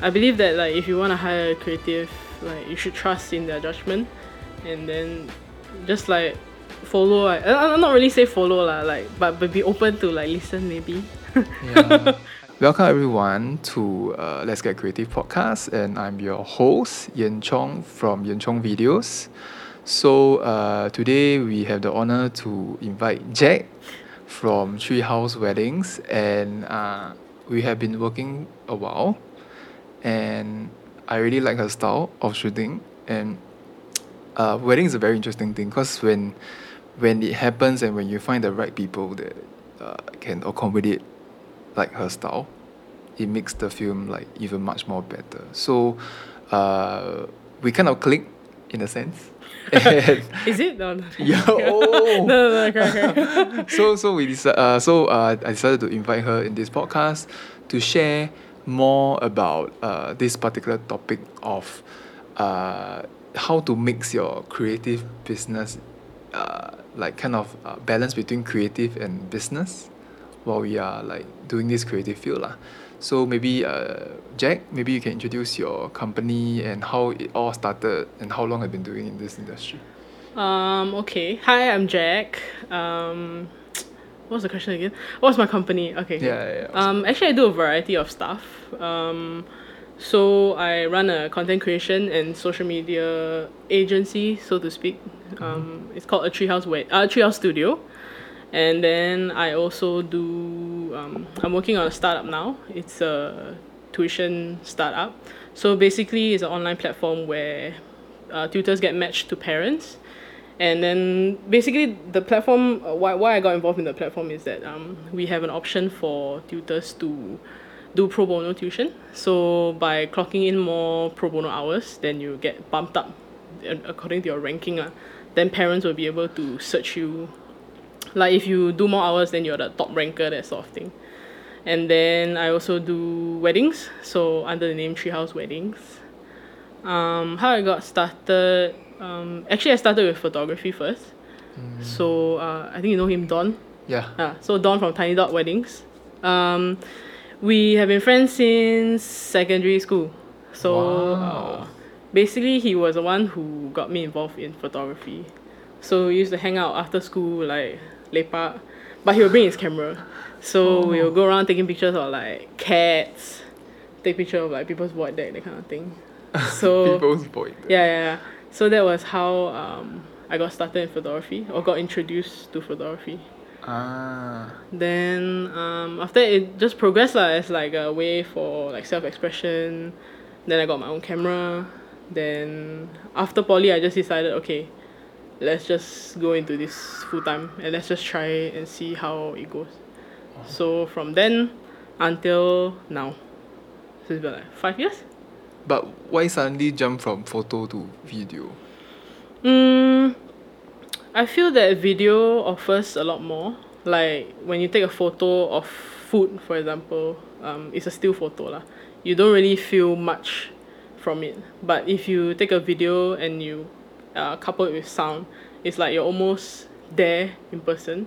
I believe that like if you want to hire a creative, like you should trust in their judgment, and then just like follow. Like, I, I'm not really say follow lah, like but but be open to like listen maybe. Yeah. Welcome everyone to uh, Let's Get Creative podcast, and I'm your host Yen Chong from Yen Chong Videos. So uh, today we have the honor to invite Jack from Treehouse Weddings, and uh, we have been working a while, and I really like her style of shooting, and uh, wedding is a very interesting thing because when when it happens and when you find the right people that uh, can accommodate like her style, it makes the film like even much more better. So uh, we kind of click in a sense. Is it? No, no. yeah, no, oh. no, no, okay, okay. so so we decided, uh, so uh, I decided to invite her in this podcast to share more about uh, this particular topic of uh, how to mix your creative business, uh, like kind of uh, balance between creative and business, while we are like doing this creative field lah. So maybe uh, Jack, maybe you can introduce your company and how it all started and how long I've been doing in this industry. Um, okay. Hi, I'm Jack. Um, what's the question again? What's my company? Okay. Yeah, yeah, yeah. Um, actually, I do a variety of stuff. Um, so I run a content creation and social media agency, so to speak. Um, it's called a Treehouse Wed- uh, Treehouse Studio. And then I also do. Um, I'm working on a startup now. It's a tuition startup. So basically, it's an online platform where uh, tutors get matched to parents and then basically the platform uh, why, why i got involved in the platform is that um, we have an option for tutors to do pro bono tuition. So by clocking in more pro bono hours then you get bumped up according to your ranking uh, then parents will be able to search you. Like if you do more hours then you're the top ranker that sort of thing. And then i also do weddings so under the name treehouse weddings. Um, how I got started. Um, actually, I started with photography first. So uh, I think you know him, Don. Yeah. Yeah. So Don from Tiny Dot Weddings. Um, we have been friends since secondary school. So Wow. uh, basically, he was the one who got me involved in photography. So we used to hang out after school, like lepak. But he would bring his camera. So we will go around taking pictures of like cats, take picture of like people's void deck, that kind of thing. So People's void. yeah, yeah, yeah. So that was how um, I got started in photography or got introduced to photography. Ah. Then um, after it just progressed lah as like a way for like self expression. Then I got my own camera. Then after poly, I just decided okay, let's just go into this full time and let's just try and see how it goes. So from then until now, so it's been like five years. But why suddenly jump from photo to video? Mm, I feel that video offers a lot more. Like when you take a photo of food, for example, um, it's a still photo lah. You don't really feel much from it. But if you take a video and you uh, couple it with sound, it's like you're almost there in person.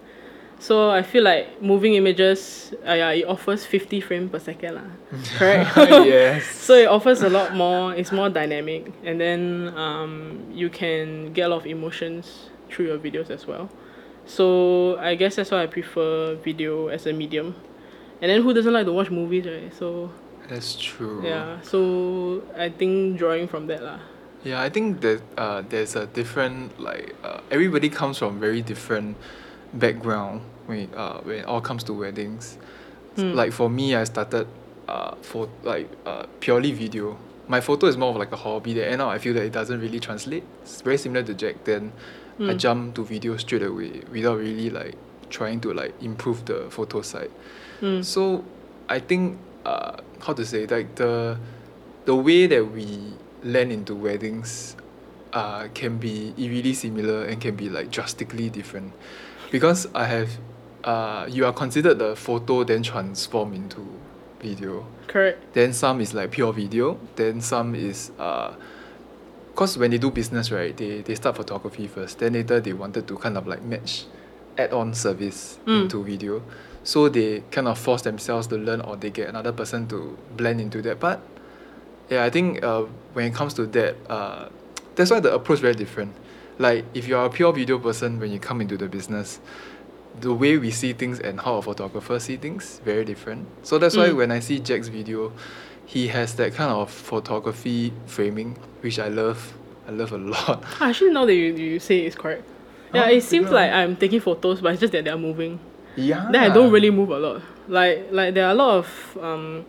So I feel like moving images, uh, yeah, it offers fifty frames per second lah. Correct. yes. So it offers a lot more. It's more dynamic, and then um, you can get a lot of emotions through your videos as well. So I guess that's why I prefer video as a medium. And then who doesn't like to watch movies, right? So That's true. yeah. So I think drawing from that lah. Yeah, I think that uh, there's a different like uh, everybody comes from very different background when it, uh, when it all comes to weddings. Hmm. Like for me, I started uh, for like uh, purely video. My photo is more of like a hobby. That end up I feel that it doesn't really translate. It's very similar to Jack. Then I Hmm. jump to video straight away without really like trying to like improve the photo side. Mm. So I think uh, how to say like the the way that we land into weddings uh, can be really similar and can be like drastically different because I have uh, you are considered the photo then transform into video Correct. then some is like pure video then some is uh cause when they do business right they, they start photography first then later they wanted to kind of like match add-on service Mm. into video so they kind of force themselves to learn or they get another person to blend into that part yeah, I think uh, when it comes to that, uh, that's why the approach very different. Like if you are a pure video person, when you come into the business, the way we see things and how a photographer see things very different. So that's why Mm. when I see Jack's video, he has that kind of photography framing, which I love. I love a lot. Ah, Actually, now that you, you say it's correct. Yeah, Oh, it seems yeah. like I'm taking photos, but it's just that they're moving. Yeah. Then I don't really move a lot. Like like there are a lot of um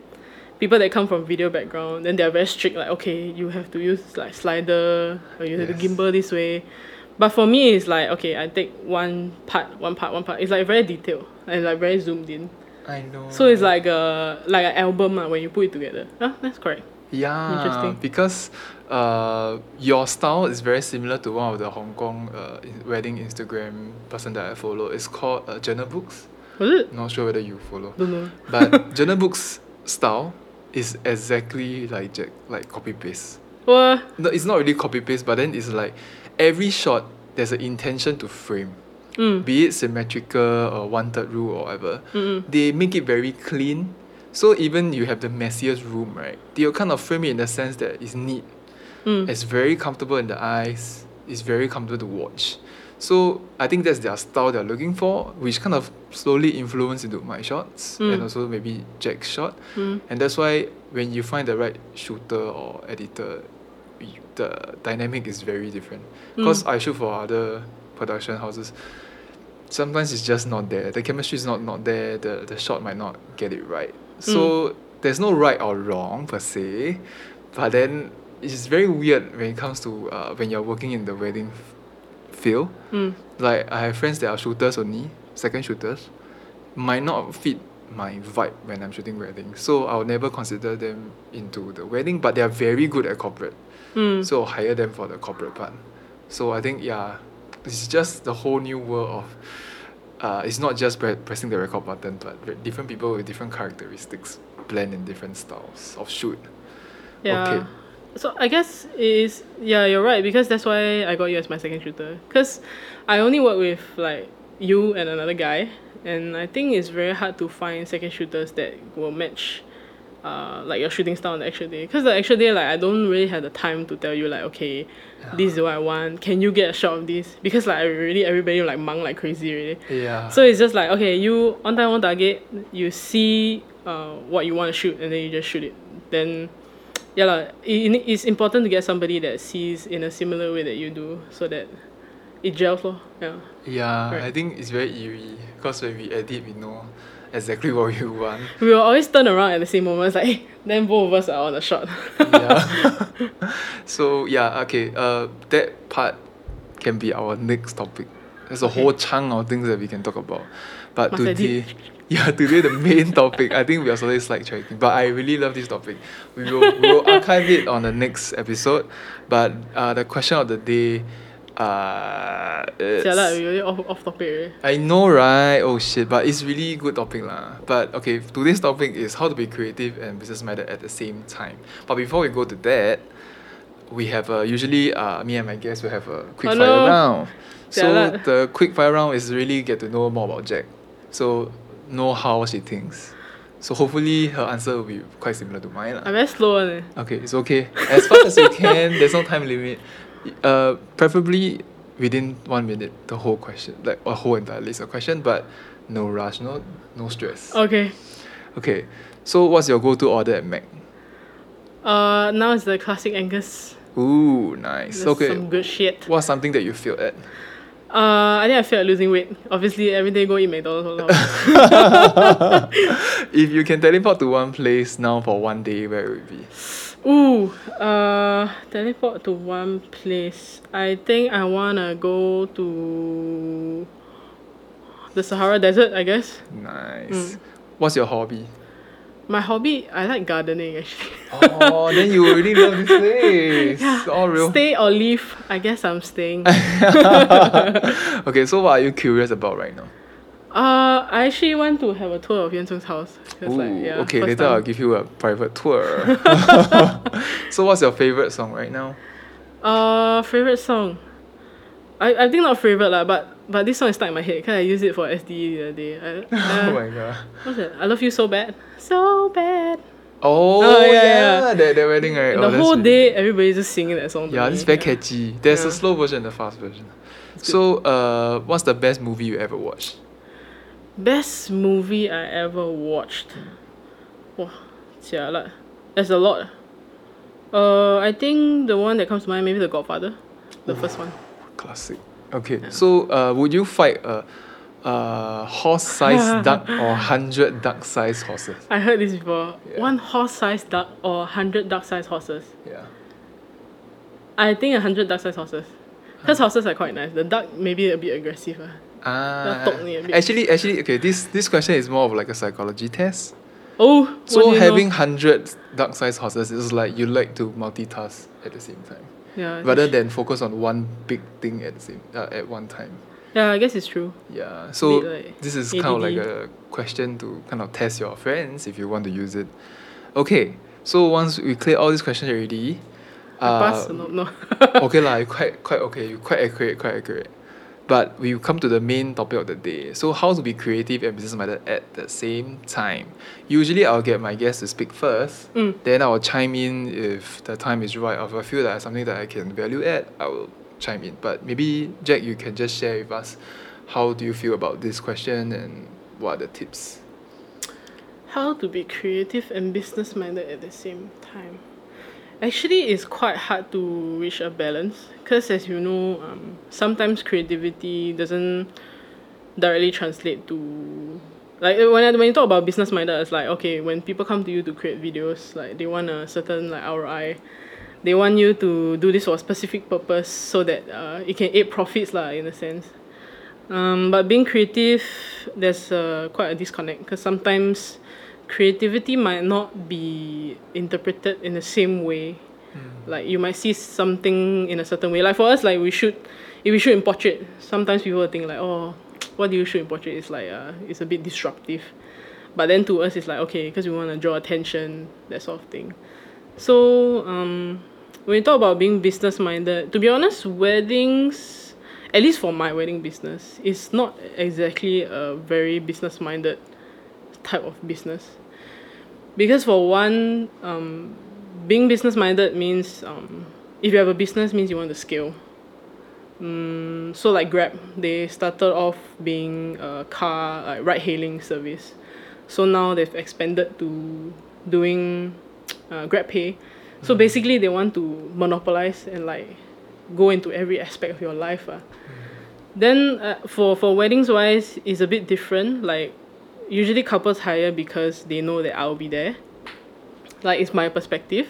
people that come from video background, then they're very strict, like okay, you have to use like slider or you have to gimbal this way. But for me it's like okay, I take one part, one part, one part. It's like very detailed and like very zoomed in. I know. So it's like a like an album uh, when you put it together. Ah, that's correct. Yeah, Interesting. because uh, your style is very similar to one of the Hong Kong uh, wedding Instagram person that I follow. It's called uh, Jenna Books. Was it? Not sure whether you follow, Don't know. but Jenna Books style is exactly like Jack, like copy paste. Well, No, it's not really copy paste, but then it's like every shot there's an intention to frame, mm, be it symmetrical or one third rule or whatever. mm, they make it very clean. So even you have the messiest room, right? They'll kind of frame it in the sense that it's neat. mm, It's very comfortable in the eyes. It's very comfortable to watch. So I think that's their style they're looking for, which kind of slowly influenced into my shots Mm. and also maybe Jack's shot. mm, And that's why when you find the right shooter or editor, the dynamic is very different. Because mm. I shoot for other production houses, sometimes it's just not there. The chemistry is not not there. The the shot might not get it right. So there's no right or wrong per se, but then it's very weird when it comes to uh, when you're working in the wedding f- field. mm. Like I have friends that are shooters only, second shooters, might not fit my vibe when I'm shooting wedding. So I'll never consider them into the wedding, but they are very good at corporate. Mm. So I'll hire them for the corporate part. So I think yeah, it's just the whole new world of uh, it's not just pre- pressing the record button, but different people with different characteristics blend in different styles of shoot. Yeah. Okay. So I guess it is yeah you're right because that's why I got you as my second shooter because I only work with like you and another guy and I think it's very hard to find second shooters that will match uh like your shooting style on the actual day. Because the actual day like I don't really have the time to tell you like okay this is what I want. Can you get a shot of this? Because like I really everybody like mang like crazy really Yeah. so it's just like okay, you on time on target, you see uh what you want to shoot and then you just shoot it. Then yeah lah, it, it- it's important to get somebody that sees in a similar way that you do so that it gels lor. Yeah. yeah, Right. I think it's very eerie because when we edit, we know exactly what we want. We will always turn around at the same moment. It's like "Eh, then both of us are on the shot. yeah. so yeah, okay. Uh, that part can be our next topic. There's a whole chunk of things that we can talk about. But Must today, yeah, today the main topic. I think we are slowly slide tracking. But I really love this topic. We will we will archive it on the next episode. But uh, the question of the day, uh, it's- yeah we already off, off topic already. I know, right? Oh shit, but it's really good topic lah. But okay, today's topic is how to be creative and business minded at the same time. But before we go to that, we have uh, usually uh, me and my guests will have a quick Oh, fire no. round. So the quick fire round is really get to know more about Jack. So know how she thinks. So hopefully her answer will be quite similar to mine. lah. I'm very slow one. eh. Okay, it's okay. As fast as you can. There's no time limit. Uh, preferably within one minute, the whole question, like a whole entire list of question, but no rush, no no stress. Okay. Okay, so what's your go-to order at Mac? Uh, now it's the classic Angus. Ooh, nice. There's okay, Some good shit. what's something that you feel at? Uh, I think I feel like losing weight. Obviously, every day go eat McDonald's. if you can teleport to one place now for one day, where would it be? Ooh, uh, teleport to one place. I think I wanna go to the Sahara Desert. I guess Nice. Mm. What's your hobby? My hobby. I like gardening actually. Oh, then you really love this place. Yeah. All real. Stay or leave. I guess I'm staying. okay, so what are you curious about right now? uh, I actually want to have a tour of Yan Cheng's house. 'cause, Ooh, like, yeah, okay, first later I'll time. give you a private tour. so what's your favorite song right now? Uh, favorite song. I, I think not favorite lah, but but this song is stuck in my head because I used it for SDE the other day. I, oh uh, my god. What's that? I love you so bad. So bad. Oh, Oh, yeah, yeah, yeah. That, that wedding, right? the oh, whole really- day, everybody's just singing that song. Yeah, it's very catchy. There's a slow version and a fast version. So, uh, what's the best movie you ever watched? Best movie I ever watched. Wow, jialat. There's a lot. Uh, I think the one that comes to mind maybe The Godfather, the first one. Classic. Okay, so uh, would you fight a, a horse-sized duck or hundred duck-sized horses? I heard this before. Yeah. One horse-sized duck or hundred duck-sized horses. Yeah. I think a hundred duck-sized horses. Because horses are quite nice. The duck maybe a bit aggressive. ah. Ah, talk me a bit. actually, actually, okay. This this question is more of like a psychology test. Oh, So having know? hundred duck-sized horses is like you like to multitask at the same time, yeah, rather than focus on one big thing at the same uh, at one time. yeah, I guess it's true. Yeah. So like this is kind of like a question to kind of test your friends if you want to use it. Okay. So once we clear all these questions already, I pass uh, or no, no. okay lah, quite quite okay, you quite accurate, quite accurate. But we come to the main topic of the day. So how to be creative and business minded at the same time. Usually I'll get my guests to speak first. Mm. Then I'll chime in if the time is right. Or if I feel that something that I can value add, I will chime in. But maybe Jack, you can just share with us how do you feel about this question and what are the tips? How to be creative and business minded at the same time. Actually, it's quite hard to reach a balance because, as you know, um, sometimes creativity doesn't directly translate to like when I, when you talk about business minded, it's like okay, when people come to you to create videos, like they want a certain like ROI, they want you to do this for a specific purpose so that uh, it can aid profits lah in a sense. Um, but being creative, there's uh, quite a disconnect because sometimes creativity might not be interpreted in the same way. Like you might see something in a certain way. Like for us, like we shoot, if we shoot in portrait, sometimes people think like, oh, what do you shoot in portrait? It's like uh, it's a bit disruptive. But then to us, it's like okay, because we want to draw attention, that sort of thing. So um, when you talk about being business minded, to be honest, weddings, at least for my wedding business, is not exactly a very business minded type of business. Because for one, um, being business minded means um, if you have a business means you want to scale. Mm, so like Grab, they started off being a car like ride hailing service. So now they've expanded to doing uh, Grab Pay. So basically they want to monopolize and like go into every aspect of your life. Uh. Then uh, for for weddings wise, it's a bit different. Like usually couples hire because they know that I'll be there. Like it's my perspective.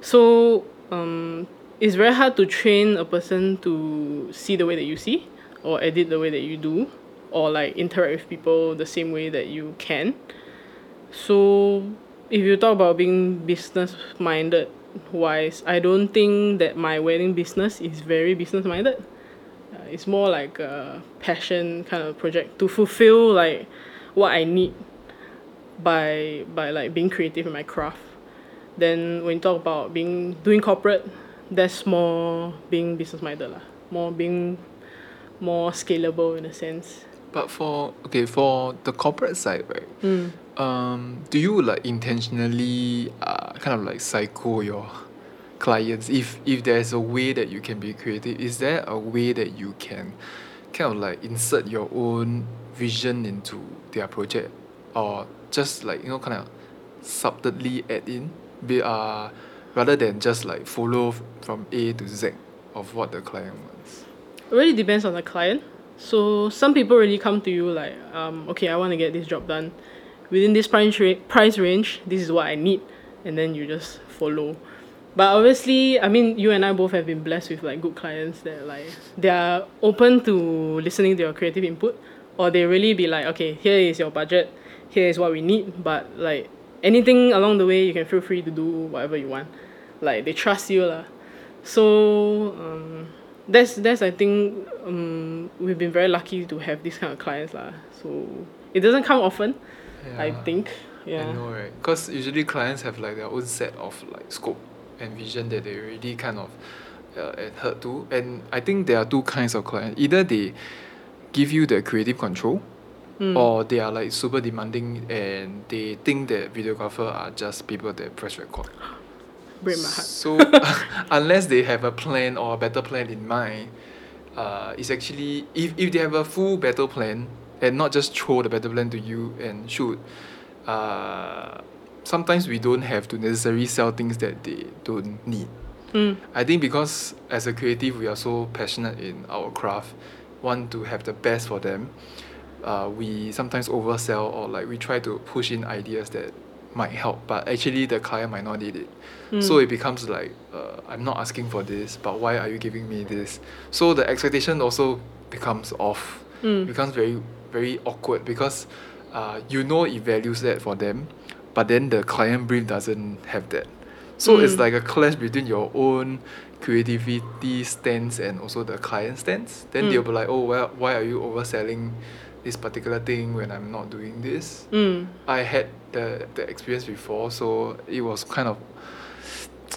So um, it's very hard to train a person to see the way that you see, or edit the way that you do, or like interact with people the same way that you can. So if you talk about being business minded wise, I don't think that my wedding business is very business minded. Uh, it's more like a passion kind of project to fulfill like what I need by by like being creative in my craft. Then when you talk about being doing corporate, that's more being business minded lah. More being more scalable in a sense. But for okay, for the corporate side, right? Mm. Um, do you like intentionally uh, kind of like psycho your clients? If if there's a way that you can be creative, is there a way that you can kind of like insert your own vision into their project, or just like you know kind of subtly add in, be uh, rather than just like follow from A to Z of what the client wants. It really depends on the client. So some people really come to you like, um, okay, I want to get this job done. Within this price, ra- price range, this is what I need. And then you just follow. But obviously, I mean, you and I both have been blessed with like good clients that like they are open to listening to your creative input, or they really be like, okay, here is your budget, here is what we need. But like anything along the way, you can feel free to do whatever you want. Like they trust you lah. So um, that's that's I think um, we've been very lucky to have this kind of clients lah. So it doesn't come often, I think. Yeah. I know, right? Because usually clients have like their own set of like scope and vision that they already kind of uh, adhere to. And I think there are two kinds of clients. Either they give you the creative control Mm. or they are like super demanding and they think that videographer are just people that press record. Break my heart. So unless they have a plan or a better plan in mind, uh, it's actually if, if they have a full battle plan and not just throw the battle plan to you and shoot, uh, sometimes we don't have to necessarily sell things that they don't need. Mm. I think because as a creative we are so passionate in our craft, want to have the best for them, uh, we sometimes oversell or like we try to push in ideas that might help, but actually the client might not need it. Mm. So it becomes like uh, I'm not asking for this, but why are you giving me this? So the expectation also becomes off. Mm. becomes very very awkward because uh, you know it values that for them, but then the client brief doesn't have that. So it's Mm. like a clash between your own creativity stance and also the client stance. Then Mm. they'll be like, oh, well, why are you overselling this particular thing when I'm not doing this? Mm. I had the, the experience before, so it was kind of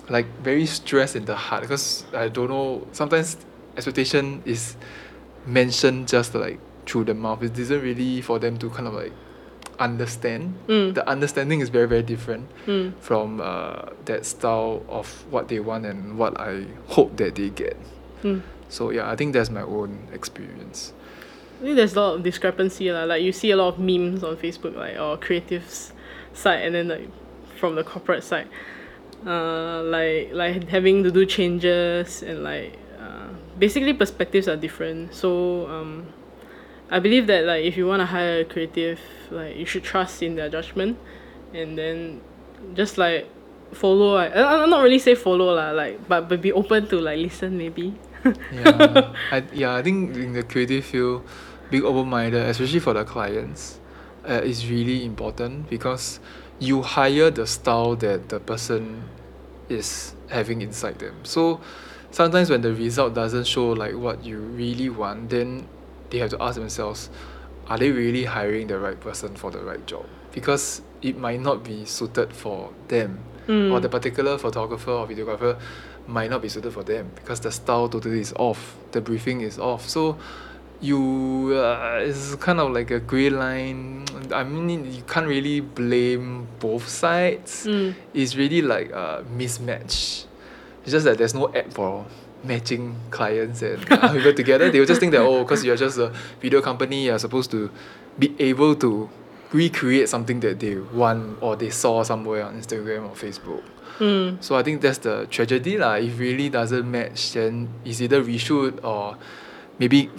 like very stressed in the heart because I don't know. Sometimes expectation is mentioned just like through the mouth. It isn't really for them to kind of like understand. Mm. The understanding is very very different Mm. from uh, that style of what they want and what I hope that they get. Mm. So yeah, I think that's my own experience. I think there's a lot of discrepancy lah. Like you see a lot of memes on Facebook, like or creatives side, and then like from the corporate side, uh, like like having to do changes and like uh, basically perspectives are different. So um, I believe that like if you want to hire a creative, like you should trust in their judgment, and then just like follow. Like, I I'm not really say follow lah, like but but be open to like listen maybe. yeah, I, yeah, I think in the creative field, being open-minded, especially for the clients, uh, is really important because you hire the style that the person is having inside them. So sometimes when the result doesn't show like what you really want, then they have to ask themselves, are they really hiring the right person for the right job? Because it might not be suited for them Mm. or the particular photographer or videographer might not be suited for them because the style totally is off the briefing is off so you uh, it's kind of like a grey line I mean you can't really blame both sides Mm. it's really like a mismatch it's just that there's no app for matching clients and uh, people together they will just think that oh because you're just a video company you're supposed to be able to recreate something that they want or they saw somewhere on Instagram or Facebook Mm. so I think that's the tragedy lah. If really doesn't match, then it's either reshoot or maybe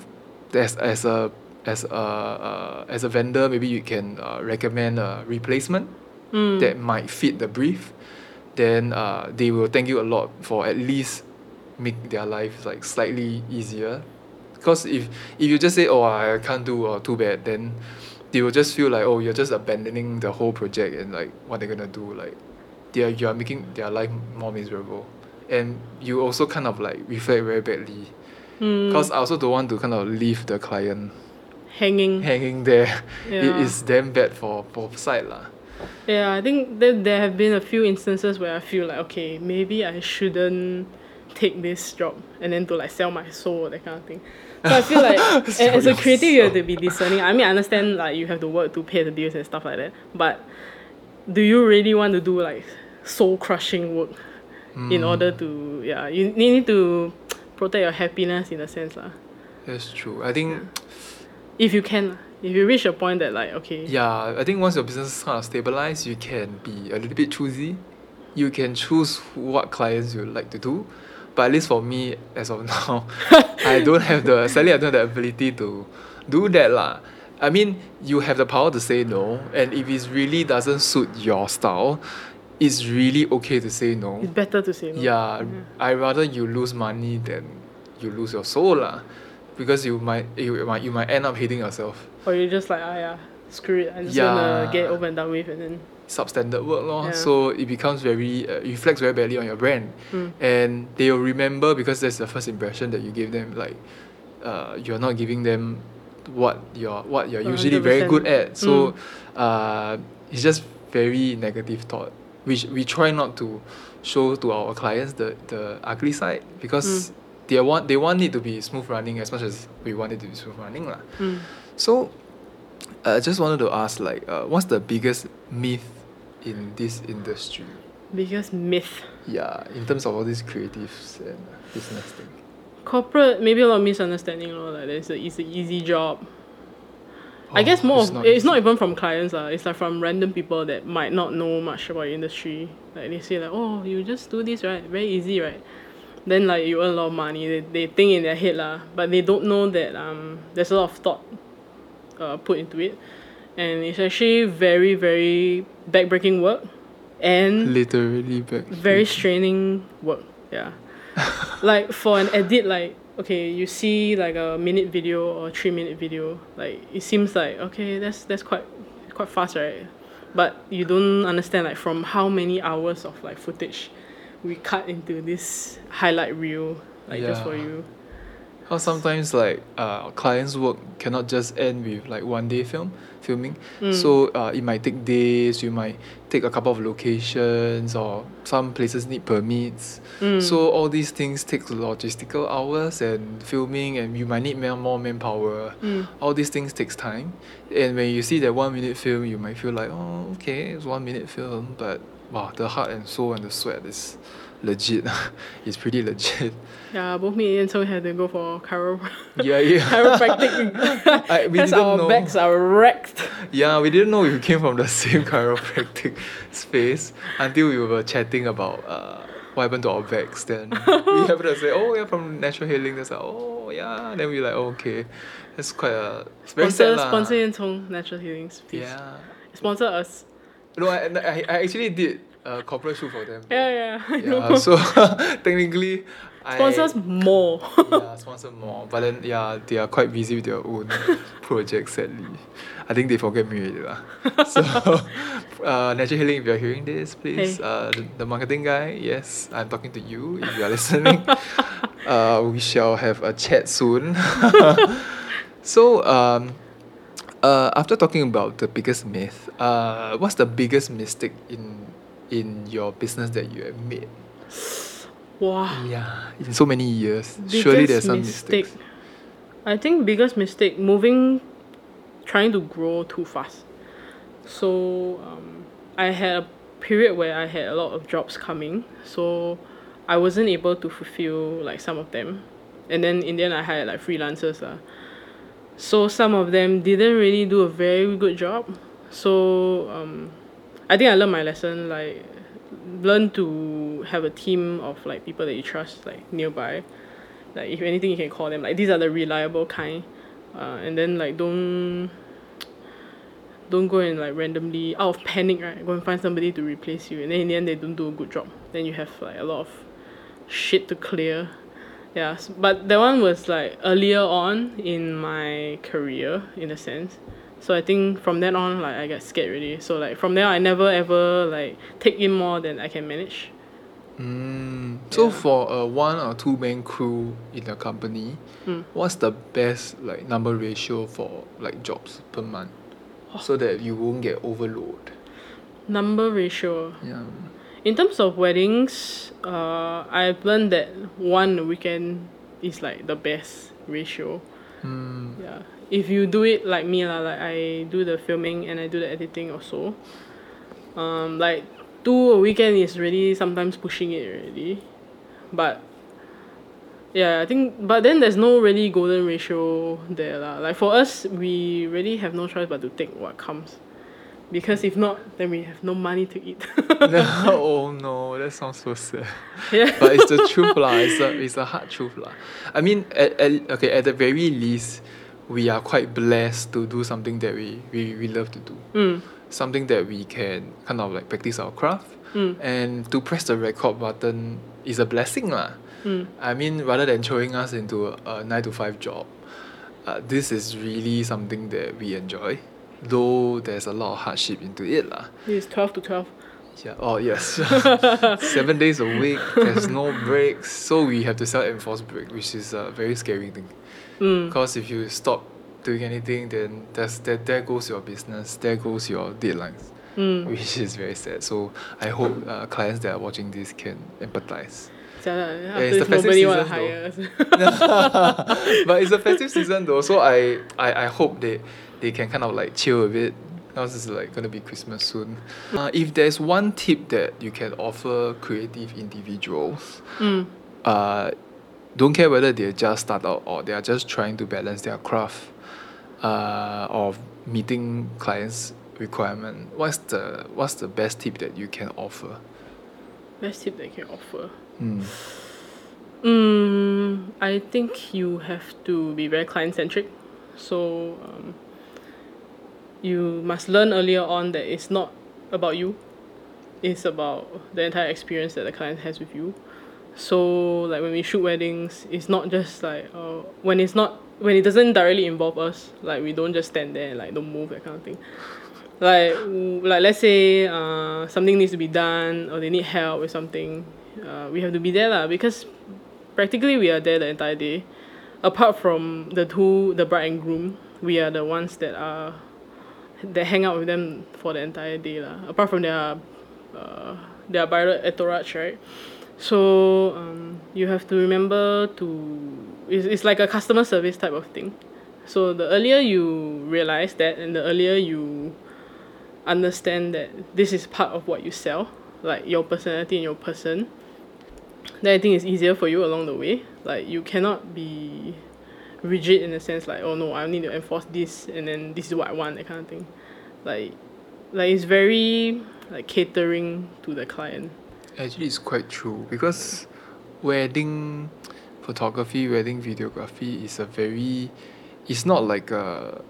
as as a as a uh, as a vendor, maybe you can uh, recommend a replacement Mm. that might fit the brief. Then uh, they will thank you a lot for at least make their life like slightly easier. Because if if you just say oh I can't do or too bad, then they will just feel like oh you're just abandoning the whole project and like what they're gonna do like they are you are making their life more miserable and you also kind of like reflect very badly Mm. because I also don't want to kind of leave the client hanging. hanging there it Yeah. is damn bad for both side lah Yeah, I think that there have been a few instances where I feel like okay, maybe I shouldn't take this job and then to like sell my soul that kind of thing. So I feel like a- as a creative you have to be discerning. I mean I understand like you have to work to pay the bills and stuff like that. But do you really want to do like soul crushing work in Mm. order to yeah, you need to protect your happiness in a sense lah. that's true I think If you can. If you reach a point that like okay yeah I think once your business kind of stabilize you can be a little bit choosy you can choose what clients you like to do but at least for me as of now I don't have the sadly I don't have the ability to do that lah I mean you have the power to say no and if it really doesn't suit your style it's really okay to say no it's better to say no. yeah, I rather you lose money than you lose your soul lah because you might you might you might end up hating yourself Or you're just like ah yeah, screw it. I'm just Yeah. gonna get over and done with and then substandard work lor. Yeah. So it becomes very uh, reflects very badly on your brand, Mm. and they will remember because that's the first impression that you give them. Like, uh, you're not giving them what you're what you're usually very good at. So, Mm. uh, it's just very negative thought, which we try not to show to our clients the the ugly side because. They want they want it to be smooth running as much as we want it to be smooth running lah. Mm. So I just wanted to ask, like, uh, what's the biggest myth in this industry? Biggest myth. Yeah, in terms of all these creatives and business thing. Corporate, maybe a lot of misunderstanding, lor, like it's a, it's an easy job. I guess Oh, more it's of not it's not even from clients uh, it's like from random people that might not know much about industry. Like they say like, oh, you just do this right, very easy right. Then like you earn a lot of money. They, they think in their head lah, but they don't know that um there's a lot of thought uh, put into it, and it's actually very very backbreaking work, and Literally back. very straining work. Yeah. like for an edit, like okay, you see like a minute video or three minute video, like it seems like okay, that's that's quite quite fast, right? But you don't understand like from how many hours of like footage we cut into this highlight reel, like just for you. How sometimes like uh, clients' work cannot just end with like one day film filming. Mm. So uh, it might take days. You might take a couple of locations, or some places need permits. Mm. So all these things take logistical hours and filming, and you might need more more manpower. Mm. All these things takes time, and when you see that one minute film, you might feel like, oh, okay, it's one minute film, but wow, the heart and soul and the sweat is legit. it's pretty legit. Yeah, both me and so had to go for chiro Yeah, yeah. chiropractic I, we didn't our know. backs are wrecked. Yeah, we didn't know we came from the same chiropractic space until we were chatting about uh, what happened to our backs. Then we happened to say, oh, yeah, from natural healing. That's like, oh, yeah. Then we like, oh, okay. That's quite a. It's very Sponsor, sad sponsor Yan Chong Natural Healings, please. Yeah. Sponsor us. No, I, I, I actually did a corporate shoot for them. Yeah, yeah. I Yeah, know. so technically, Sponsors I, more. yeah, sponsor more. But then, yeah, they are quite busy with their own projects, sadly. I think they forget me already. lah. So, uh, Natural Healing, if you're hearing this, please, Hey. uh, the, the marketing guy, yes, I'm talking to you if you are listening. uh, we shall have a chat soon. so, um, uh, after talking about the biggest myth, uh, what's the biggest mistake in in your business that you have made? wow. Yeah, in so many years, surely there's some mistake. mistakes. I think biggest mistake moving, trying to grow too fast. So um, I had a period where I had a lot of jobs coming, so I wasn't able to fulfill like some of them, and then in the end I hired like freelancers lah. So some of them didn't really do a very good job. So um, I think I learned my lesson. Like learn to have a team of like people that you trust like nearby. Like if anything you can call them. Like these are the reliable kind. Uh, and then like don't don't go and like randomly out of panic right go and find somebody to replace you. And then in the end they don't do a good job. Then you have like a lot of shit to clear. Yeah but that one was like earlier on in my career in a sense so I think from then on like I got scared already so like from there I never ever like take in more than I can manage Mm. So Yeah. for a one or two man crew in the company, Mm. what's the best like number ratio for like jobs per month, Oh. so that you won't get overload? number ratio Yeah. In terms of weddings, uh, I've learned that one weekend is like the best ratio. Mm. Yeah. If you do it like me lah, like I do the filming and I do the editing also. Um, like two a weekend is really sometimes pushing it already, but yeah, I think but then there's no really golden ratio there lah. Like for us, we really have no choice but to take what comes, because if not, then we have no money to eat. oh no, that sounds so sad. yeah. But it's the truth lah. It's a it's a hard truth lah. I mean, at, at okay at the very least, we are quite blessed to do something that we we, we love to do. Mm. Something that we can kind of like practice our craft. Mm. And to press the record button is a blessing lah. Mm. I mean, rather than throwing us into a, a nine to five job, uh, this is really something that we enjoy. Though there's a lot of hardship into it lah. It's twelve to twelve. Yeah. Oh yes. Seven days a week. There's no breaks, so we have to self-enforce break, which is a very scary thing. Mm. Because if you stop doing anything, then there's there, there goes your business. There goes your deadlines. Mm. which is very sad. So I hope uh, clients that are watching this can empathize. After it's the festive nobody want to season though. but it's a festive season though, so I, I, I hope they, they can kind of like chill a bit. Now it's like gonna be Christmas soon. Uh, if there's one tip that you can offer creative individuals, mm. uh, don't care whether they just start out or they are just trying to balance their craft uh, of meeting clients' requirement. What's the what's the best tip that you can offer? Best tip that I can offer. Mm. Mm, I think you have to be very client centric. So um, you must learn earlier on that it's not about you. It's about the entire experience that the client has with you. So like when we shoot weddings, it's not just like uh, when it's not when it doesn't directly involve us. Like we don't just stand there and like don't move that kind of thing. Like like let's say uh, something needs to be done or they need help with something, uh, we have to be there lah because practically we are there the entire day. Apart from the two, the bride and groom, we are the ones that are that hang out with them for the entire day lah. Apart from their uh, their bridal entourage, right? So um, you have to remember to it's, it's like a customer service type of thing. So the earlier you realize that and the earlier you understand that this is part of what you sell, like your personality and your person, then I think it's easier for you along the way. Like you cannot be rigid in a sense like oh no I need to enforce this and then this is what I want that kind of thing. Like like it's very like catering to the client. Actually, it's quite true because wedding photography, wedding videography is a very, it's not like a,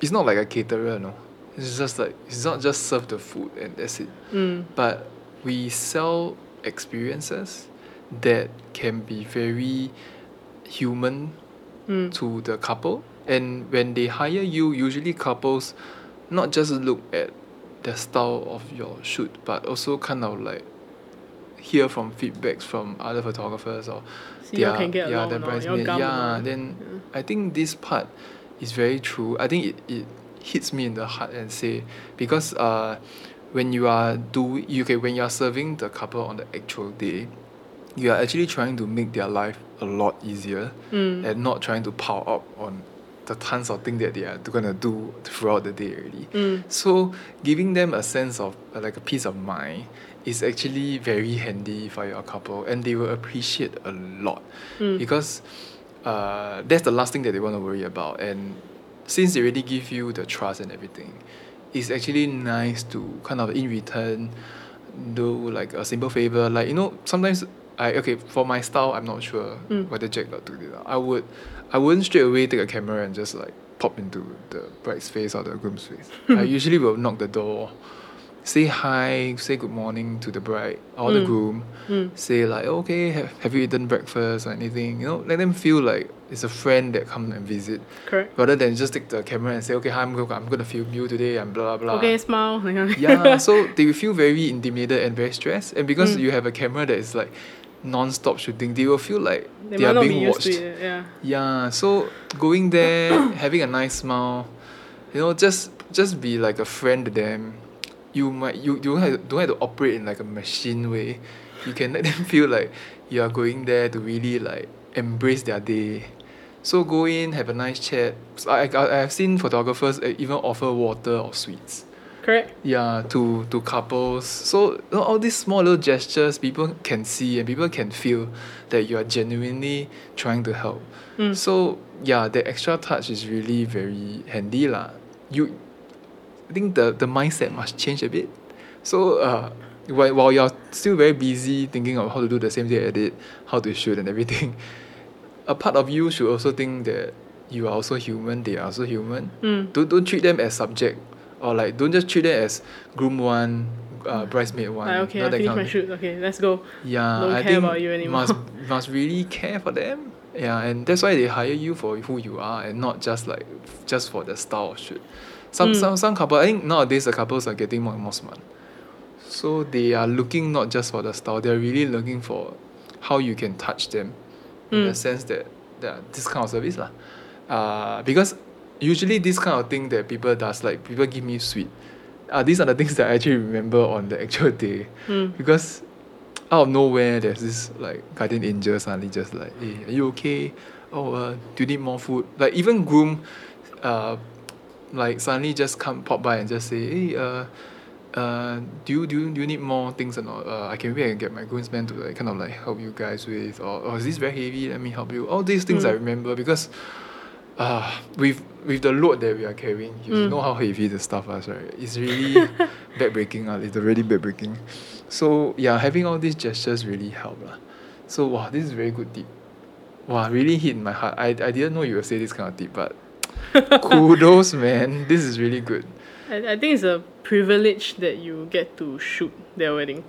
it's not like a caterer, no. It's just like it's not just serve the food and that's it. Mm. But we sell experiences that can be very human Mm. to the couple. And when they hire you, usually couples not just look at the style of your shoot, but also kind of like hear from feedbacks from other photographers or See get yeah, along the or bridesmaid. Yeah, then Yeah. I think this part is very true. I think it, it hits me in the heart and say because uh when you are do you okay when you are serving the couple on the actual day, you are actually trying to make their life a lot easier Mm. and not trying to pile up on the tons of things that they are gonna do throughout the day already. Mm. So giving them a sense of uh, like a peace of mind is actually very handy for your couple and they will appreciate a lot Mm. because uh, that's the last thing that they want to worry about and since they already give you the trust and everything it's actually nice to kind of in return do like a simple favor like you know sometimes I okay for my style I'm not sure Mm. whether Jack got to do that I would I wouldn't straight away take a camera and just like pop into the bride's face or the groom's face I usually will knock the door say hi say good morning to the bride or the Mm. groom Mm. say like okay have, have you eaten breakfast or anything you know let them feel like it's a friend that come and visit Correct. rather than just take the camera and say okay hi I'm going I'm going to film you today and blah blah blah Okay, smile. that kind of thing. yeah so they will feel very intimidated and very stressed and because Mm. you have a camera that is like non-stop shooting they will feel like They they, are not be being watched it. Yeah. yeah so going there having a nice smile you know just just be like a friend to them you might you, you don't, have, don't have to operate in like a machine way. You can let them feel like you are going there to really like embrace their day. So go in have a nice chat. I, I, I have seen photographers uh, even offer water or sweets. Correct. yeah to to couples. So you know, all these small little gestures people can see and people can feel that you are genuinely trying to help. Mm. so yeah the extra touch is really very handy lah. You I think the the mindset must change a bit so uh while, while you're still very busy thinking of how to do the same day edit how to shoot and everything a part of you should also think that you are also human they are also human Mm. don't don't treat them as subject or like don't just treat them as groom one uh, bridesmaid one Like, okay, I that finished my shoot. Okay, let's go. yeah Don't I care think about you anymore. must must really care for them yeah and that's why they hire you for who you are and not just like just for the style of shoot some Mm. some some couple I think nowadays the couples are getting more and more smart so they are looking not just for the style they're really looking for how you can touch them in the Mm. sense that that this kind of service lah uh, because usually this kind of thing that people does like people give me sweet uh, these are the things that I actually remember on the actual day Mm. because out of nowhere there's this like guardian angel suddenly just like hey are you okay oh uh, do you need more food like even groom uh like suddenly just come pop by and just say hey uh uh do you do you, do you need more things or not? Uh I can maybe I can get my groomsman to like kind of like help you guys with or, or is this very heavy? Let me help you. All these things I Mm. remember because uh with with the load that we are carrying you Mm. know how heavy the stuff is right? It's really backbreaking uh, it's really backbreaking. So yeah having all these gestures really help lah. so wow this is very good tip. wow really hit my heart. I, I didn't know you would say this kind of tip but kudos man. This is really good. I, I think it's a privilege that you get to shoot their wedding.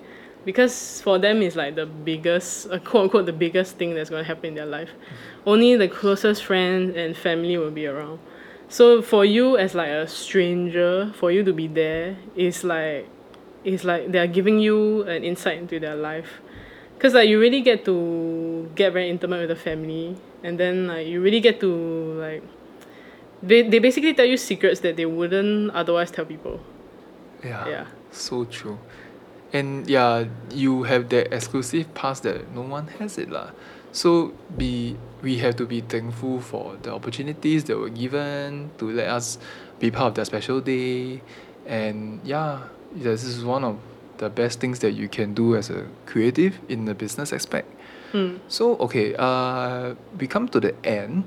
Because for them it's like the biggest uh, quote unquote the biggest thing that's going to happen in their life. Only the closest friends and family will be around. So for you as like a stranger for you to be there is like it's like they're giving you an insight into their life. Because like you really get to get very intimate with the family. And then like you really get to like they, they basically tell you secrets that they wouldn't otherwise tell people. Yeah, Yeah. so true. And yeah you have that exclusive pass that no one has it lah. So be we have to be thankful for the opportunities that were given to let us be part of that special day. And yeah this is one of the best things that you can do as a creative in the business aspect. Mm. so okay, uh, we come to the end,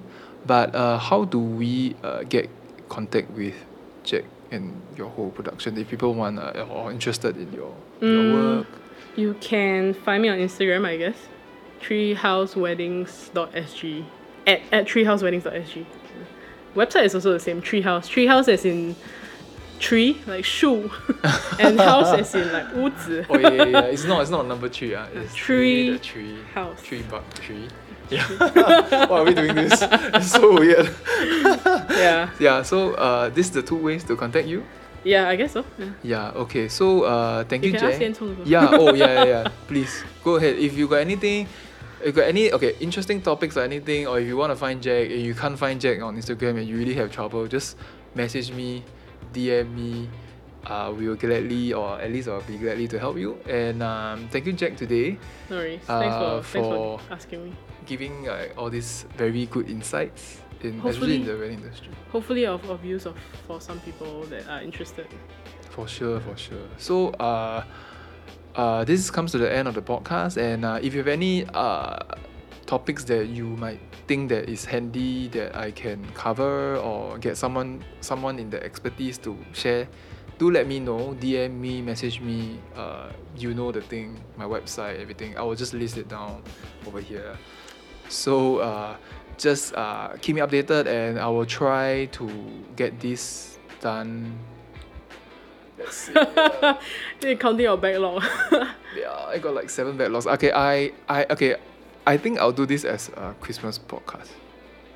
but uh how do we uh get contact with jack and your whole production if people want uh, or interested in your, mm, your work? You can find me on Instagram, I guess. treehouseweddings.sg at, at treehouseweddings.sg Website is also the same, treehouse. Treehouse as in tree, like shu, and house as in like wuzi. oh yeah, yeah, it's not, it's not number three. Uh, it's tree, tree, house. Tree, bark, tree. Yeah. Why are we doing this? It's so weird. yeah Yeah. So uh, this is the two ways to contact you. yeah i guess so yeah. Yeah. Okay. So uh, thank you you, can ask Jack. Yan Chong also. yeah oh yeah yeah yeah please go ahead if you got anything if you got any okay interesting topics or anything or if you want to find jack and you can't find jack on instagram and you really have trouble just message me dm me uh, we will gladly or at least i'll be gladly to help you and um, thank you jack today no worries thanks for, Uh, thanks for for- asking me giving uh, all these very good insights in especially in the wedding industry hopefully of, of use of for some people that are interested For sure, for sure. So, uh, uh, this comes to the end of the podcast, and uh, if you have any uh, topics that you might think that is handy that I can cover or get someone someone in the expertise to share, do let me know. DM me, message me. Uh, you know the thing, my website, everything. I will just list it down over here. So, uh, just uh, keep me updated, and I will try to get this done. Let's see. You're counting your backlog Yeah, I got like seven backlogs. Okay, I, I, okay, I think I'll do this as a Christmas podcast.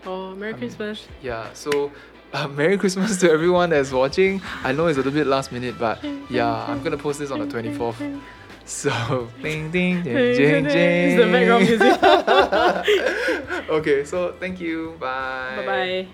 oh merry Um, christmas Yeah, so uh, Merry Christmas to everyone that's watching. I know it's a little bit last minute, but yeah, I'm gonna post this on the 24th. So, ding ding ding ding ding. It's the background music. okay, so thank you. Bye. bye bye